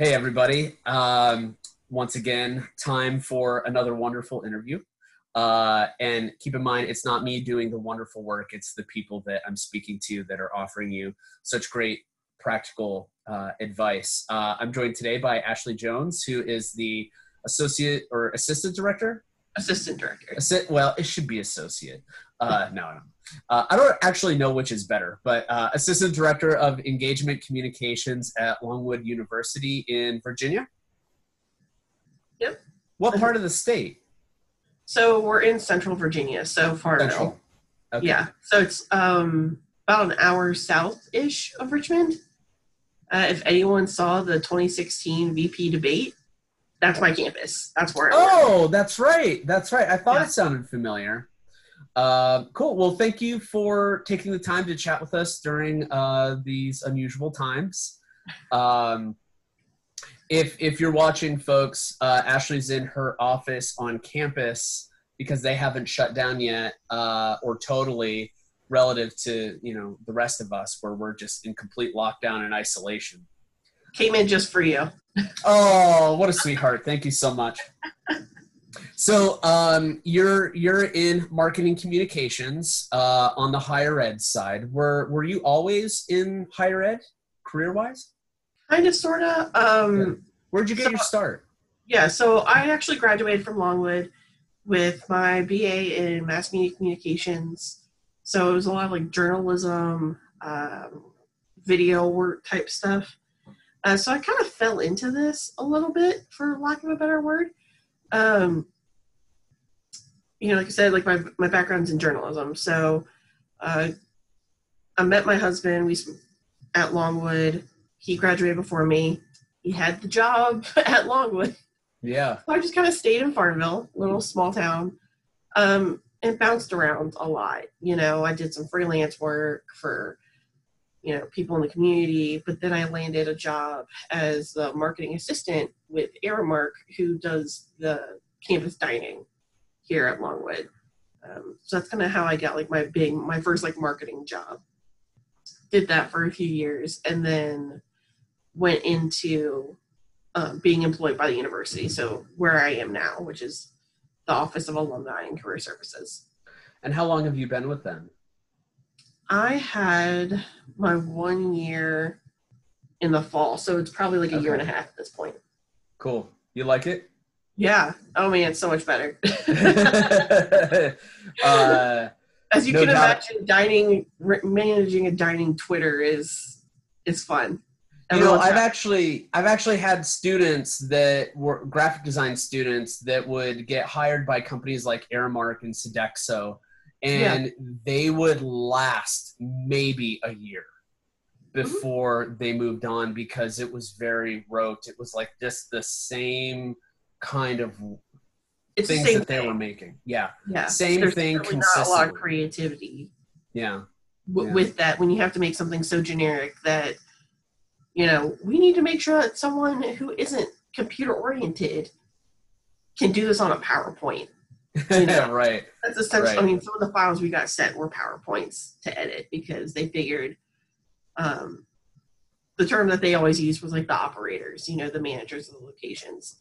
Hey, everybody. Um, once again, time for another wonderful interview. Uh, and keep in mind, it's not me doing the wonderful work, it's the people that I'm speaking to that are offering you such great practical uh, advice. Uh, I'm joined today by Ashley Jones, who is the associate or assistant director. Assistant director. Assi- well, it should be associate. Uh, no, no. Uh, I don't actually know which is better, but uh, assistant director of engagement communications at Longwood University in Virginia. Yep. What part of the state? So we're in Central Virginia, so far. Central. Okay. Yeah. So it's um, about an hour south-ish of Richmond. Uh, if anyone saw the 2016 VP debate, that's my campus. That's where I work. Oh, that's right. That's right. I thought Yeah. it sounded familiar. Uh, cool. Well, thank you for taking the time to chat with us during uh, these unusual times. Um, if if you're watching, folks, uh, Ashley's in her office on campus because they haven't shut down yet, uh, or totally relative to you know the rest of us, where we're just in complete lockdown and isolation. Came in just for you. Oh, what a sweetheart! Thank you so much. So, um, you're you're in marketing communications uh, on the higher ed side. Were were you always in higher ed, career wise? Kind of, sort of. Um, Where'd you get So- your start? yeah. So I actually graduated from Longwood with my BA in mass media communications. So it was a lot of like journalism, um, video work type stuff. Uh, so I kind of fell into this a little bit, for lack of a better word. Um, you know, like I said, like my my background's in journalism. So uh, I met my husband. We at Longwood. He graduated before me. He had the job at Longwood. Yeah, So I just kind of stayed in Farmville, little small town, um, and bounced around a lot. You know, I did some freelance work for, you know, people in the community, but then I landed a job as the marketing assistant with Aramark, who does the campus dining here at Longwood. Um, so that's kind of how I got like my big, my first like marketing job. Did that for a few years, and then went into um, being employed by the university. So where I am now, which is the Office of Alumni and Career Services. and how long have you been with them? I had my one year in the fall, so it's probably like a year and a half at this point. Cool. You like it? Yeah. Oh man, it's so much better. uh, As you No can doubt. imagine, dining, managing a dining Twitter is is fun. you know, I've actually I've actually had students that were graphic design students that would get hired by companies like Aramark and Sodexo, and they would last maybe a year Mm-hmm. before they moved on because it was very rote. It was like just the same kind of it's the things same that they were making. Yeah, yeah. same There's thing not a lot of creativity yeah, w- Yeah. with that when you have to make something so generic that you know we need to make sure that someone who isn't computer oriented can do this on a PowerPoint. You know. right. That's essentially. I mean, some of the files we got sent were PowerPoints to edit because they figured um, the term that they always used was like the operators, you know, the managers of the locations.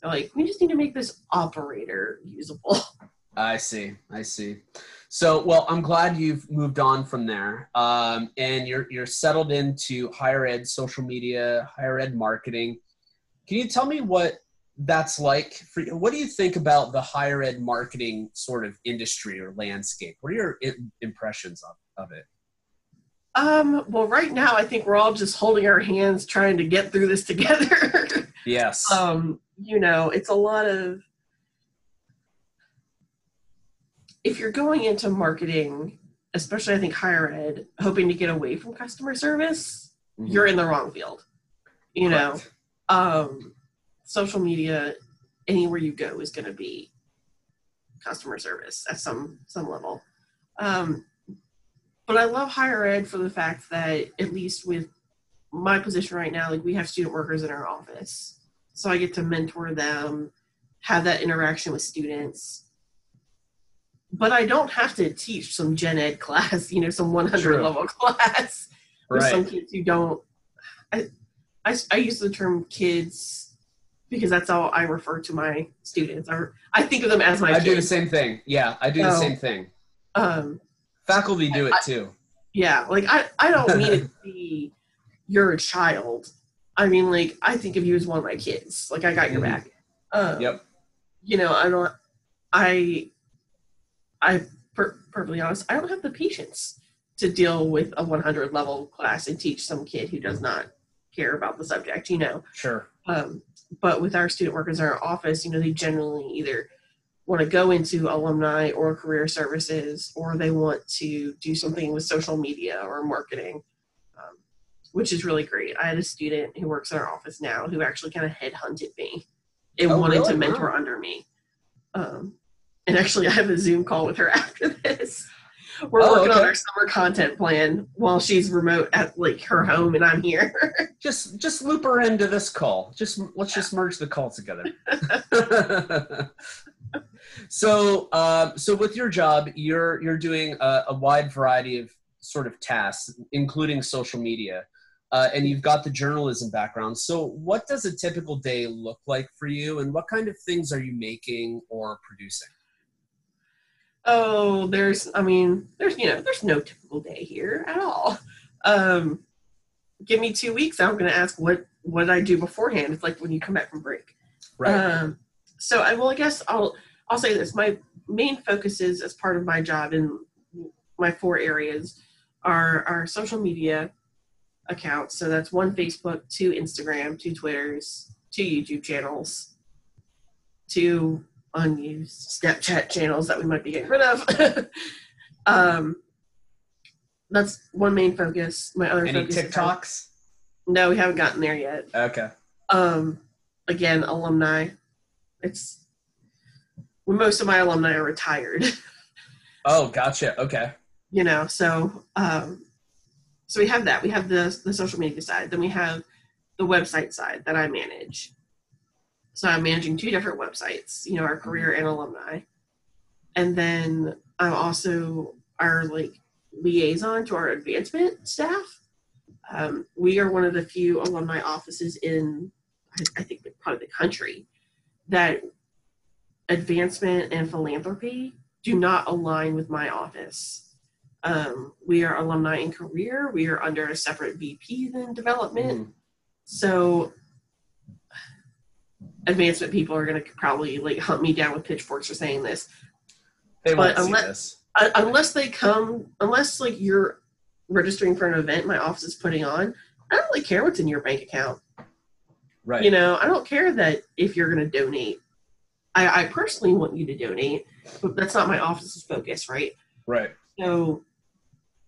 They're like, we just need to make this operator usable. I see. I see. So, well, I'm glad you've moved on from there, um, and you're you're settled into higher ed, social media, higher ed marketing. Can you tell me what that's like for you? What do you think about the higher ed marketing sort of industry or landscape? What are your impressions of, of it? Um, well, right now, I think we're all just holding our hands trying to get through this together. Yes. um, you know, it's a lot of if you're going into marketing, especially I think higher ed, hoping to get away from customer service, Mhm. you're in the wrong field. You know, um, social media, anywhere you go is going to be customer service at some some level. Um, but I love higher ed for the fact that at least with my position right now, like we have student workers in our office, so I get to mentor them, have that interaction with students. But I don't have to teach some gen ed class, you know, some 100 True. level class. There's some kids who don't. I, I, I use the term kids because that's how I refer to my students. I, I think of them as my I do the same thing. Yeah, I do the Oh. same thing. Um, Faculty do it I- too. yeah, like I, I don't mean it to be you're a child. I mean, like I think of you as one of my kids. Like I got your Mhm. back. Um, Yep. You know, I don't. I, I per, perfectly honest, I don't have the patience to deal with a 100 level class and teach some kid who does not care about the subject. You know, Sure. um, but with our student workers in our office, you know, they generally either want to go into alumni or career services, or they want to do something with social media or marketing, um, which is really great. I had a student who works in our office now who actually kind of headhunted me and Oh, wanted really? to mentor Wow. under me. Um, and actually, I have a Zoom call with her after this. We're Oh, working on our summer content plan while she's remote at like her home and I'm here. Just just loop her into this call. Just let's just merge the call together. so uh, so with your job, you're you're doing a, a wide variety of sort of tasks, including social media. Uh, and you've got the journalism background. So, what does a typical day look like for you, and what kind of things are you making or producing? Oh, there's, I mean, there's, you know, there's no typical day here at all. Um, give me two weeks. I'm going to ask what, what did I do beforehand? It's like when you come back from break. Right. Um, so I, well, I guess I'll, I'll say this. My main focuses as part of my job in my four areas are our social media accounts. So that's one Facebook, two Instagram, two Twitters, two YouTube channels, two unused Snapchat channels that we might be getting rid of. um, that's one main focus. My other Any focus is- TikToks? no, we haven't gotten there yet. Okay. Um, again, alumni. It's most of my alumni are retired. Oh, gotcha. Okay. you know, so um, so we have that. We have the the social media side. Then we have the website side that I manage. So I'm managing two different websites. You know, our career and alumni, and then I'm also our like liaison to our advancement staff. Um, we are one of the few alumni offices in, I, I think, probably the country that advancement and philanthropy do not align with my office. Um, we are alumni in career. We are under a separate VP than development. Mhm. So advancement people are going to probably like hunt me down with pitchforks for saying this. They won't But see this. Uh, unless they come, unless like you're registering for an event my office is putting on, I don't really care what's in your bank account. Right. You know, I don't care that if you're going to donate. I, I personally want you to donate, but that's not my office's focus, right? right. So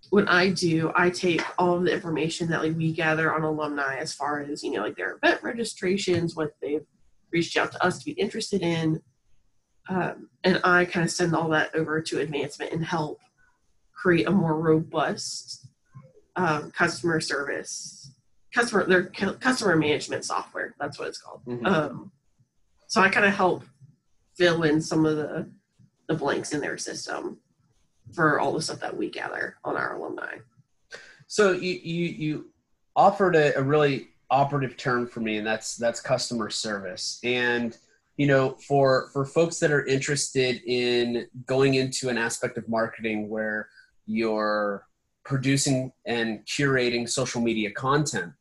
what I do, I take all of the information that like we gather on alumni as far as, you know, like their event registrations, what they've reached out to us to be interested in. Um, and I kind of send all that over to advancement and help create a more robust um, customer service, customer their customer management software. That's what it's called. Mhm. Um, so I kind of help fill in some of the the blanks in their system for all the stuff that we gather on our alumni. So you you you offered a, a really operative term for me, and that's that's customer service. And you know, for for folks that are interested in going into an aspect of marketing where you're producing and curating social media content,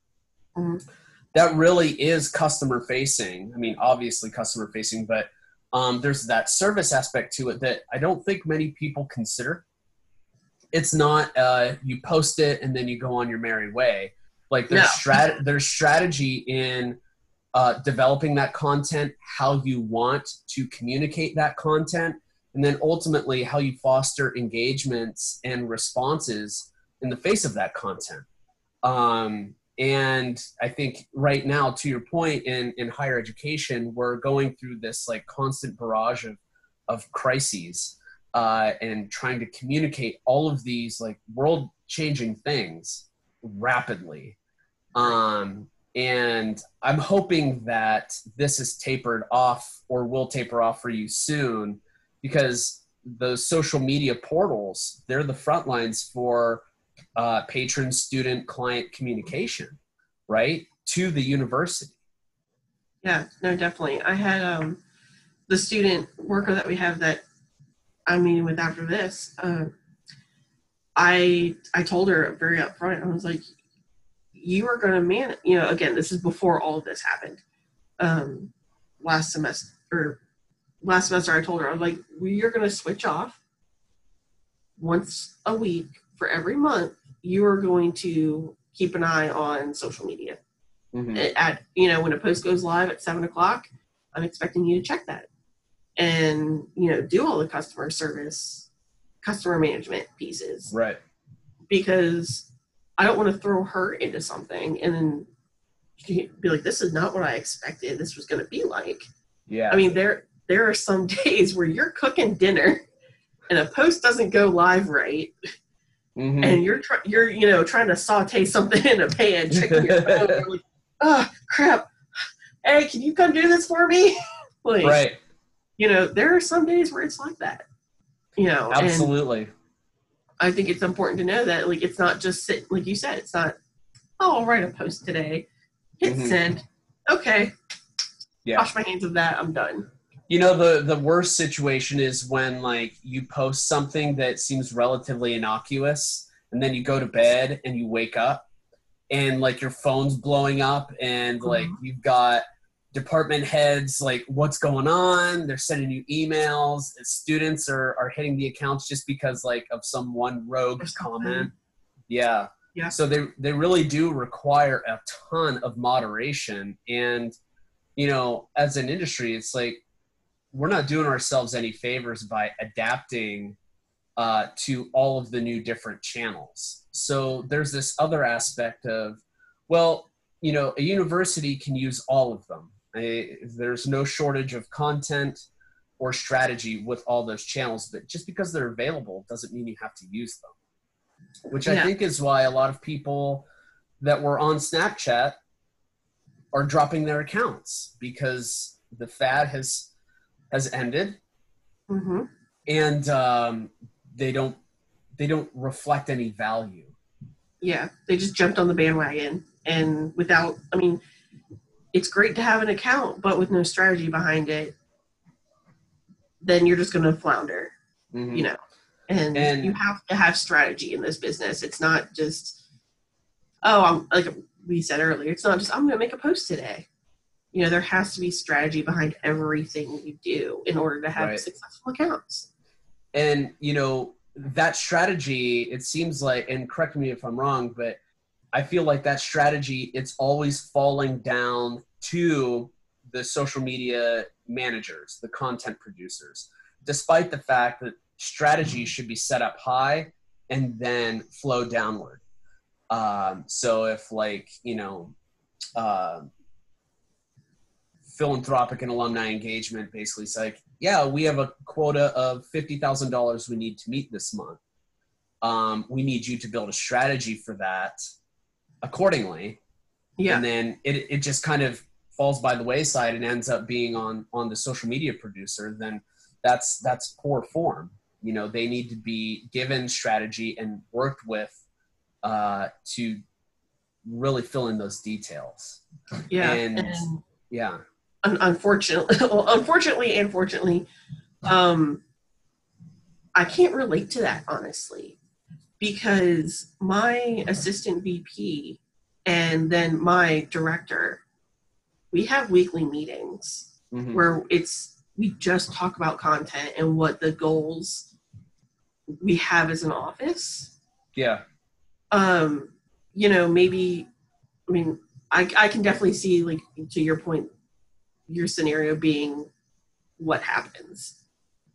Mhm. that really is customer facing. I mean, obviously customer facing, but um, there's that service aspect to it that I don't think many people consider it's not uh, you post it and then you go on your merry way. Like there's No. strat there's strategy in uh, developing that content, how you want to communicate that content, and then ultimately how you foster engagements and responses in the face of that content. Um, and I think right now, to your point, in in higher education, we're going through this like constant barrage of of crises uh, and trying to communicate all of these like world changing things rapidly. Um, and I'm hoping that this is tapered off or will taper off for you soon because those social media portals, they're the front lines for uh, patron, student, client communication, right? to the university. Yeah, no, definitely. I had um, the student worker that we have that I'm meeting with after this. Uh, I I told her very upfront. I was like, "You are going to man." You know, again, this is before all of this happened. Um, last semester or last semester, I told her I was like, "We are going to switch off once a week for every month. You are going to keep an eye on social media." Mhm. at you know when a post goes live at seven o'clock i'm expecting you to check that and you know do all the customer service customer management pieces Right. because i don't want to throw her into something and then be like this is not what i expected this was going to be like Yeah. i mean there there are some days where you're cooking dinner and a post doesn't go live right Mhm. and you're try- you're you know trying to saute something in a pan, checking your phone. You're like, oh crap! Hey, can you come do this for me? like, right. you know, there are some days where it's like that. You know, Absolutely. I think it's important to know that like it's not just sit like you said, it's not. Oh, I'll write a post today. Hit Mhm. send. Okay. Yeah. Wash my hands of that. I'm done. You know the the worst situation is when like you post something that seems relatively innocuous and then you go to bed and you wake up and like your phone's blowing up and like Mhm. you've got department heads like what's going on they're sending you emails and students are are hitting the accounts just because like of some one rogue comment yeah Yeah. so they they really do require a ton of moderation and you know as an industry it's like we're not doing ourselves any favors by adapting uh, to all of the new different channels. So there's this other aspect of, well, you know, a university can use all of them. Eh, there's no shortage of content or strategy with all those channels, but just because they're available doesn't mean you have to use them. Which I think is why a lot of people that were on Snapchat are dropping their accounts because the fad has has ended hmm and um, they don't they don't reflect any value. Yeah, they just jumped on the bandwagon and without, I mean, it's great to have an account, but with no strategy behind it, then you're just going to flounder, Mhm. you know. And, And- you have to have strategy in this business. It's not just, oh, I'm like we said earlier, it's not just, I'm going to make a post today. You know, there has to be strategy behind everything you do in order to have Right. successful accounts. and you know that strategy it seems like and correct me if i'm wrong but i feel like that strategy it's always falling down to the social media managers the content producers despite the fact that strategy should be set up high and then flow downward um, so if like you know uh, philanthropic and alumni engagement basically. It's like yeah we have a quota of $50000 we need to meet this month. Um, we need you to build a strategy for that accordingly. Yeah. and then it, it just kind of falls by the wayside and ends up being on on the social media producer then that's that's poor form. You know they need to be given strategy and worked with uh, to really fill in those details. Yeah. and- and yeah. un- unfortunately, well, unfortunately and fortunately, um, I can't relate to that honestly, because my assistant VP and then my director, we have weekly meetings Mhm. where it's we just talk about content and what the goals we have as an office yeah um you know maybe i mean i i can definitely see like to your point your scenario being what happens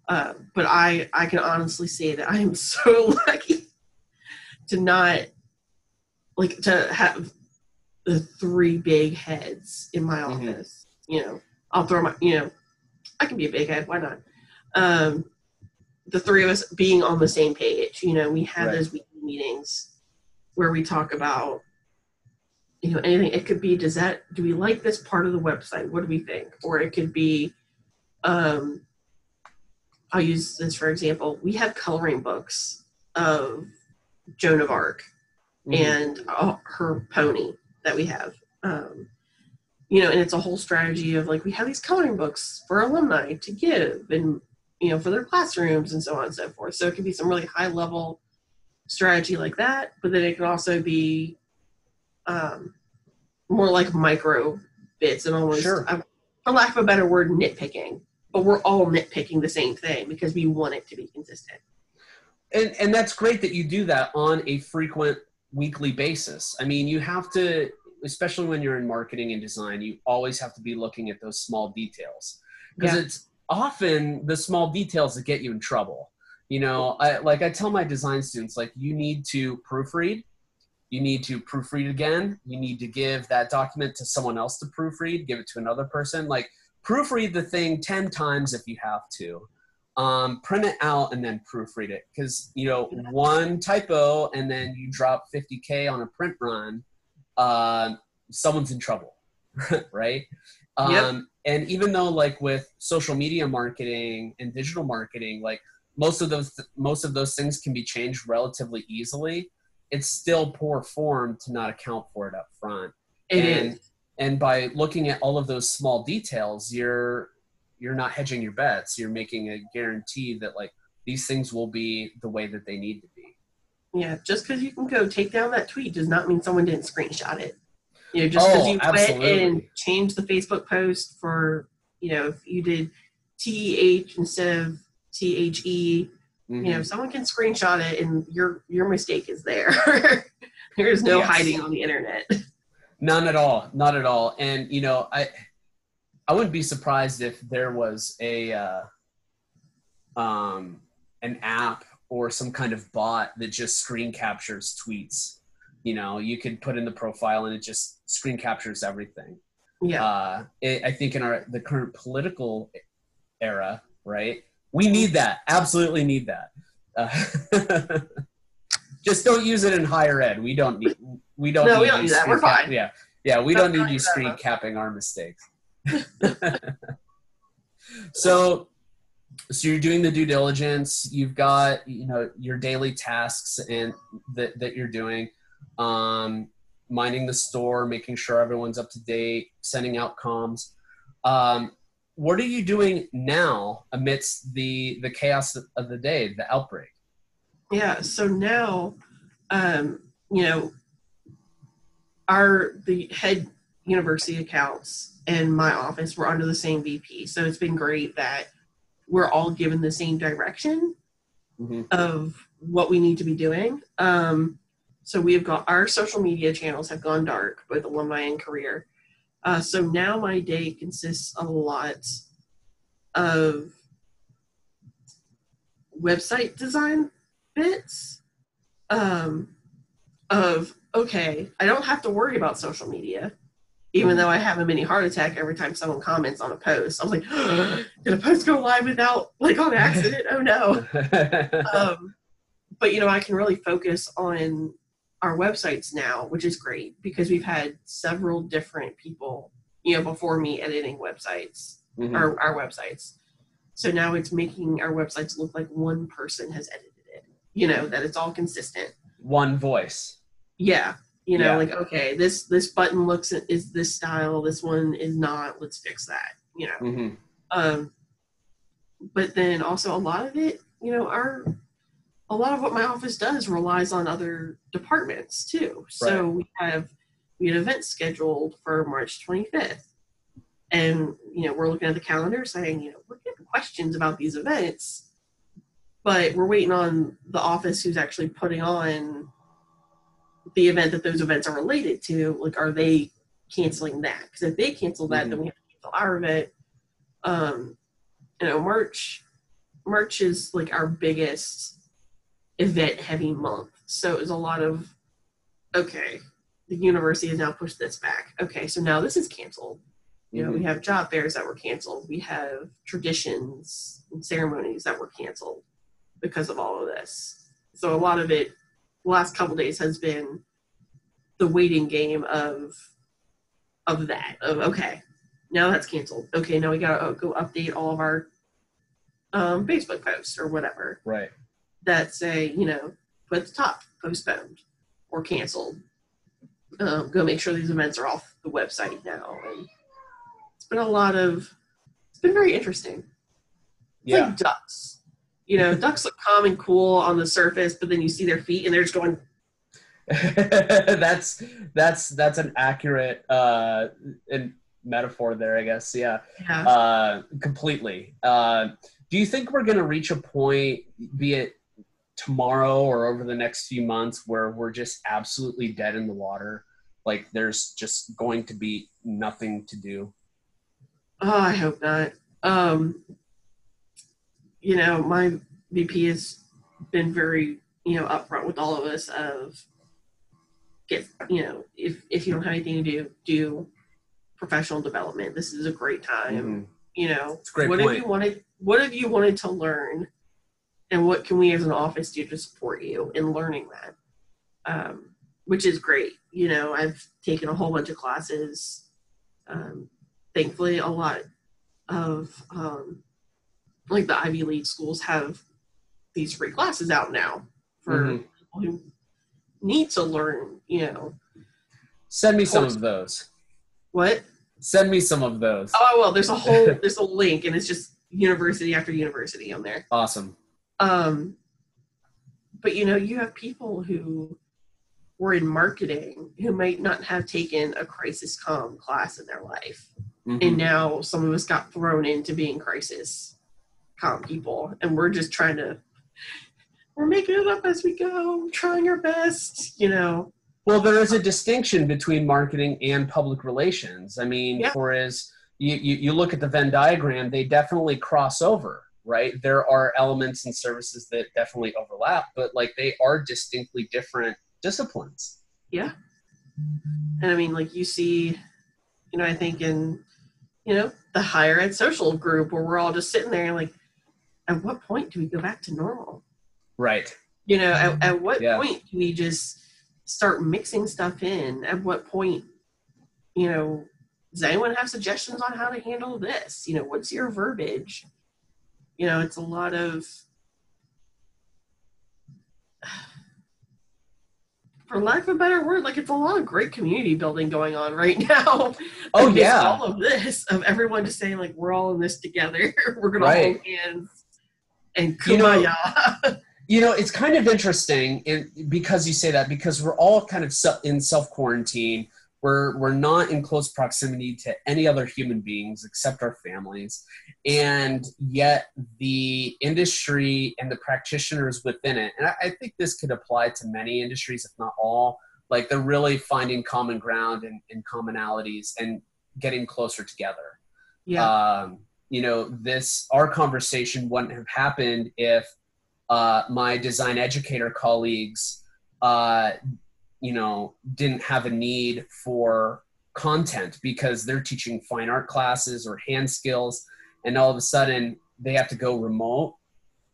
uh, but i i can honestly say that i am so lucky to not like to have the three big heads in my Mhm. office you know i'll throw my you know i can be a big head why not um the three of us being on the same page you know we have Right. those weekly meetings where we talk about you know anything. It could be does that do we like this part of the website? What do we think? Or it could be um i'll use this for example. We have coloring books of joan of arc Mhm. and uh, her pony that we have. Um, you know, and it's a whole strategy of like we have these coloring books for alumni to give and you know for their classrooms and so on and so forth. So it could be some really high level strategy like that, but then it can also be um, more like micro bits and almost, Sure. uh, for lack of a better word, nitpicking. But we're all nitpicking the same thing because we want it to be consistent. and and that's great that you do that on a frequent weekly basis i mean you have to especially when you're in marketing and design you always have to be looking at those small details because Yeah. it's often the small details that get you in trouble you know I, like i tell my design students like you need to proofread you need to proofread again. You need to give that document to someone else to proofread give it to another person. Like proofread the thing 10 times if you have to. Um, print it out and then proofread it. Because you know one typo and then you drop 50k on a print run uh, someone's in trouble right? Um, Yep. and even though like with social media marketing and digital marketing like most of those most of those things can be changed relatively easily it's still poor form to not account for it up front It and, is. and by looking at all of those small details you're you're not hedging your bets you're making a guarantee that like these things will be the way that they need to be Yeah, just because you can go take down that tweet does not mean someone didn't screenshot it. You know, just because Oh, you went and absolutely. changed the Facebook post for, you know, if you did T H instead of THE, Mhm. you know, someone can screenshot it and your your mistake is there. there is no Yes. hiding on the internet. none at all not at all and you know i i wouldn't be surprised if there was a uh, um an app or some kind of bot that just screen captures tweets you know you could put in the profile and it just screen captures everything Yeah. uh, it, I think in our the current political era, right? We need that. Absolutely need that. Uh, just don't use it in higher ed. We don't need. We don't. No, need we don't need that. We're cap- fine. Yeah, yeah. We Don't don't need you screen that. capping our mistakes. so, so you're doing the due diligence. You've got you know your daily tasks and that that you're doing. Um, minding the store, making sure everyone's up to date, sending out comms. Um, what are you doing now amidst the the chaos of the day, the outbreak? Yeah, so now, um, you know, our the head university accounts and my office were under the same VP, so it's been great that we're all given the same direction Mhm. of what we need to be doing. Um, so we have got our social media channels have gone dark, both alumni and career. Uh, so now my day consists a lot of website design bits um, of okay, I don't have to worry about social media, even though I have a mini heart attack every time someone comments on a post. I was like, did a post go live without like on accident? Oh no. Um, but you know, I can really focus on our websites now, which is great because we've had several different people, you know, before me editing websites Mhm. our, our websites. So now it's making our websites look like one person has edited it. You know, that it's all consistent. One voice. Yeah. You know, Yeah. like okay, this this button looks is this style, this one is not. Let's fix that. You know. hmm Um but then also a lot of it, you know, our a lot of what my office does relies on other departments too. So we have we had events scheduled for March 25th. And, you know, we're looking at the calendar saying, you know, we're getting questions about these events, but we're waiting on the office who's actually putting on the event that those events are related to. Like, are they canceling that? Because if they cancel that, then we have to cancel our event. Um, you know, March, March is like our biggest event heavy month. So it was a lot of, okay, the university has now pushed this back. Okay, so now this is canceled. You know, we have job fairs that were canceled. We have traditions and ceremonies that were canceled because of all of this. So a lot of it, the last couple days has been the waiting game of of that. Of okay, now that's canceled. Okay, now we gotta go update all of our um, Facebook posts or whatever Right. That say, you know, put at the top, postponed or canceled. Um, go make sure these events are off the website now, and it's been a lot of. It's been very interesting. It's Yeah. like ducks. You know, ducks look calm and cool on the surface, but then you see their feet and they're just going. that's that's that's an accurate uh in metaphor there, I guess. Yeah. Yeah. Uh completely. Uh do you think we're gonna reach a point, be it tomorrow or over the next few months, where we're just absolutely dead in the water? Like there's just going to be nothing to do. Oh, I hope not. Um, you know, my VP has been very, you know, upfront with all of us of get, you know, if if you don't have anything to do, do professional development. This is a great time. Mhm. You know, It's a great what point. have you wanted? What have you wanted to learn, and what can we as an office do to support you in learning that? Um, which is great. You know, I've taken a whole bunch of classes. Um, thankfully, a lot of um, like the Ivy League schools have these free classes out now for Mhm. people who need to learn. You know Send me some of those. what? Send me some of those. Oh well, there's a whole there's a link, and it's just university after university on there. Awesome. Um, but you know, you have people who were in marketing who might not have taken a crisis com class in their life, Mhm. and now some of us got thrown into being crisis com people, and we're just trying to. We're making it up as we go, trying our best, you know. Well, there is a distinction between marketing and public relations. I mean, Yeah. for as you, you, you look at the Venn diagram, they definitely cross over, right? There are elements and services that definitely overlap, but like they are distinctly different disciplines. Yeah. And I mean, like you see, you know, I think in, you know, the higher ed social group where we're all just sitting there and like, at what point do we go back to normal? Right. You know, at, at what Yeah. point do we just start mixing stuff in? At what point, you know, does anyone have suggestions on how to handle this? You know, what's your verbiage? You know, it's a lot of, for lack of a better word, like it's a lot of great community building going on right now. Oh, yeah. all of this of everyone just saying like we're all in this together. we're gonna Right. hold hands and You know-. You know, it's kind of interesting in, because you say that because we're all kind of in self quarantine. We're we're not in close proximity to any other human beings except our families, and yet the industry and the practitioners within it, and I, I think this could apply to many industries, if not all. Like they're really finding common ground and, and commonalities and getting closer together yeah. um, you know this our conversation wouldn't have happened if uh, my design educator colleagues uh, you know didn't have a need for content because they're teaching fine art classes or hand skills and all of a sudden they have to go remote.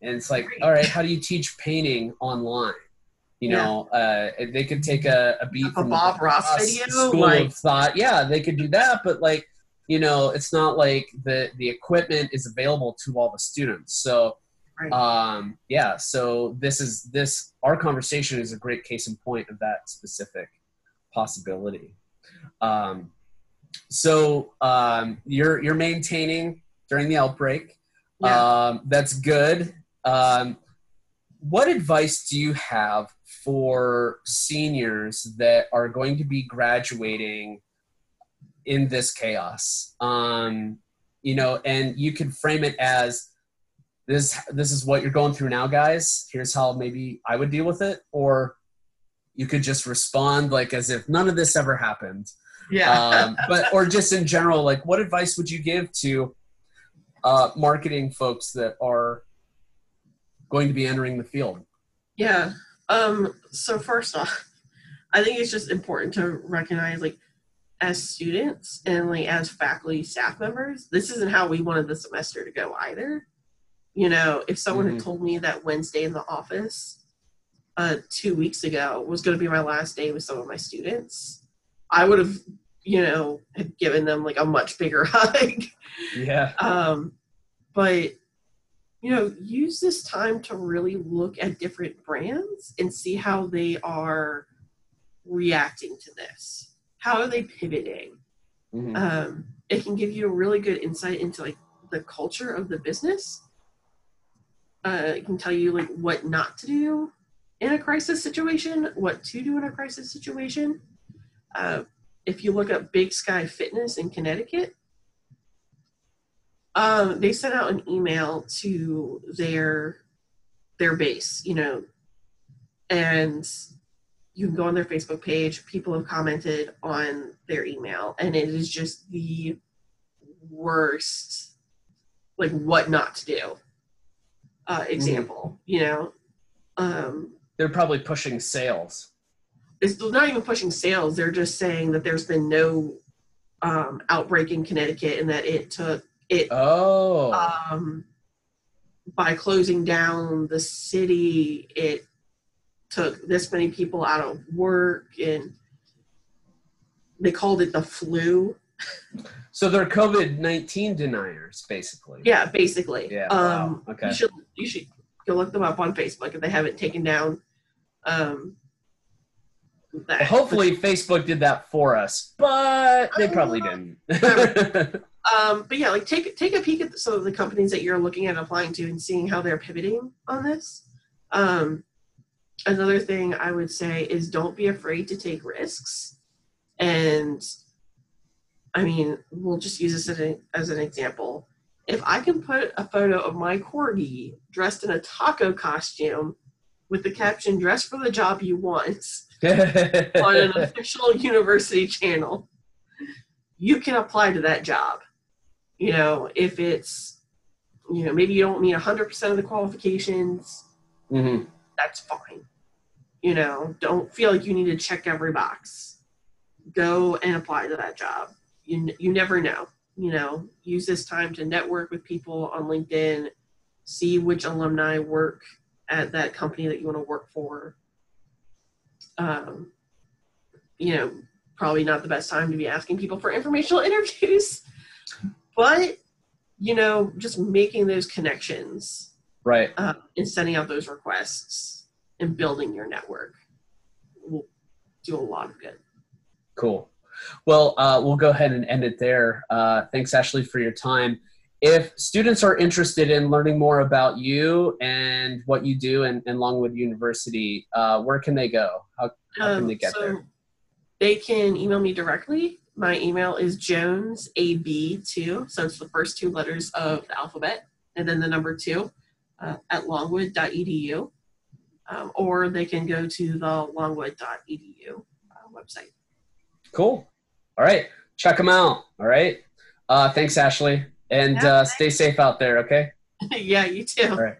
And it's like all right how do you teach painting online? You Yeah. know uh, they could take a, a beat A from the Bob Ross Ross video, school like- of thought. Yeah they could do that but like you know it's not like the the equipment is available to all the students. So Right. um yeah so this is this our conversation is a great case in point of that specific possibility um so um you're you're maintaining during the outbreak Yeah. um that's good um what advice do you have for seniors that are going to be graduating in this chaos um you know and you could frame it as this this is what you're going through now guys here's how maybe i would deal with it or you could just respond like as if none of this ever happened yeah. um, but or just in general like what advice would you give to uh, marketing folks that are going to be entering the field yeah. Um, so first off, I think it's just important to recognize like as students and like as faculty staff members, this isn't how we wanted the semester to go either. You know, if someone Mhm. had told me that Wednesday in the office uh two weeks ago was gonna be my last day with some of my students, I would have, you know, had given them like a much bigger hug. yeah um, but you know use this time to really look at different brands and see how they are reacting to this how are they pivoting? Mhm. Um, it can give you a really good insight into like the culture of the business. Uh, it can tell you like what not to do in a crisis situation, what to do in a crisis situation. Uh, if you look up Big Sky Fitness in Connecticut, um, they sent out an email to their their base, you know, and you can go on their Facebook page. People have commented on their email, and it is just the worst, like what not to do. Uh, example, you know, um, They're probably pushing sales. it's not even pushing sales. They're just saying that there's been no um, outbreak in Connecticut, and that it took it Oh. um, by closing down the city, it took this many people out of work, and they called it the flu. So they're COVID nineteen deniers, basically. Yeah, basically. Yeah, Um, wow, okay. You should you should go look them up on Facebook if they haven't taken down. Um, that. Hopefully Facebook did that for us, but they probably didn't. Um, but yeah, like take take a peek at some of the companies that you're looking at applying to and seeing how they're pivoting on this. Um, another thing I would say is don't be afraid to take risks. And I mean, we'll just use this as, a, as an example. If I can put a photo of my corgi dressed in a taco costume with the caption "Dress for the job you want" on an official university channel, you can apply to that job. You know, if it's, you know, maybe you don't meet 100% of the qualifications, Mhm. that's fine. You know, don't feel like you need to check every box. Go and apply to that job. You, you never know. You know, use this time to network with people on LinkedIn, see which alumni work at that company that you want to work for. Um, you know, probably not the best time to be asking people for informational interviews, but you know, just making those connections Right. uh, and sending out those requests and building your network will do a lot of good. Cool. Well, uh, we'll go ahead and end it there. Uh, thanks, Ashley, for your time. If students are interested in learning more about you and what you do in, in Longwood University, uh, where can they go? How, how can they get Um, so there? They can email me directly. My email is jonesab2, so it's the first two letters of the alphabet, and then the number two uh, at longwood.edu. Um, or they can go to the longwood.edu uh, website. Cool. All right. Check them out. All right. Uh, thanks, Ashley. And Yeah, uh, stay safe out there, okay? yeah, you too. All right.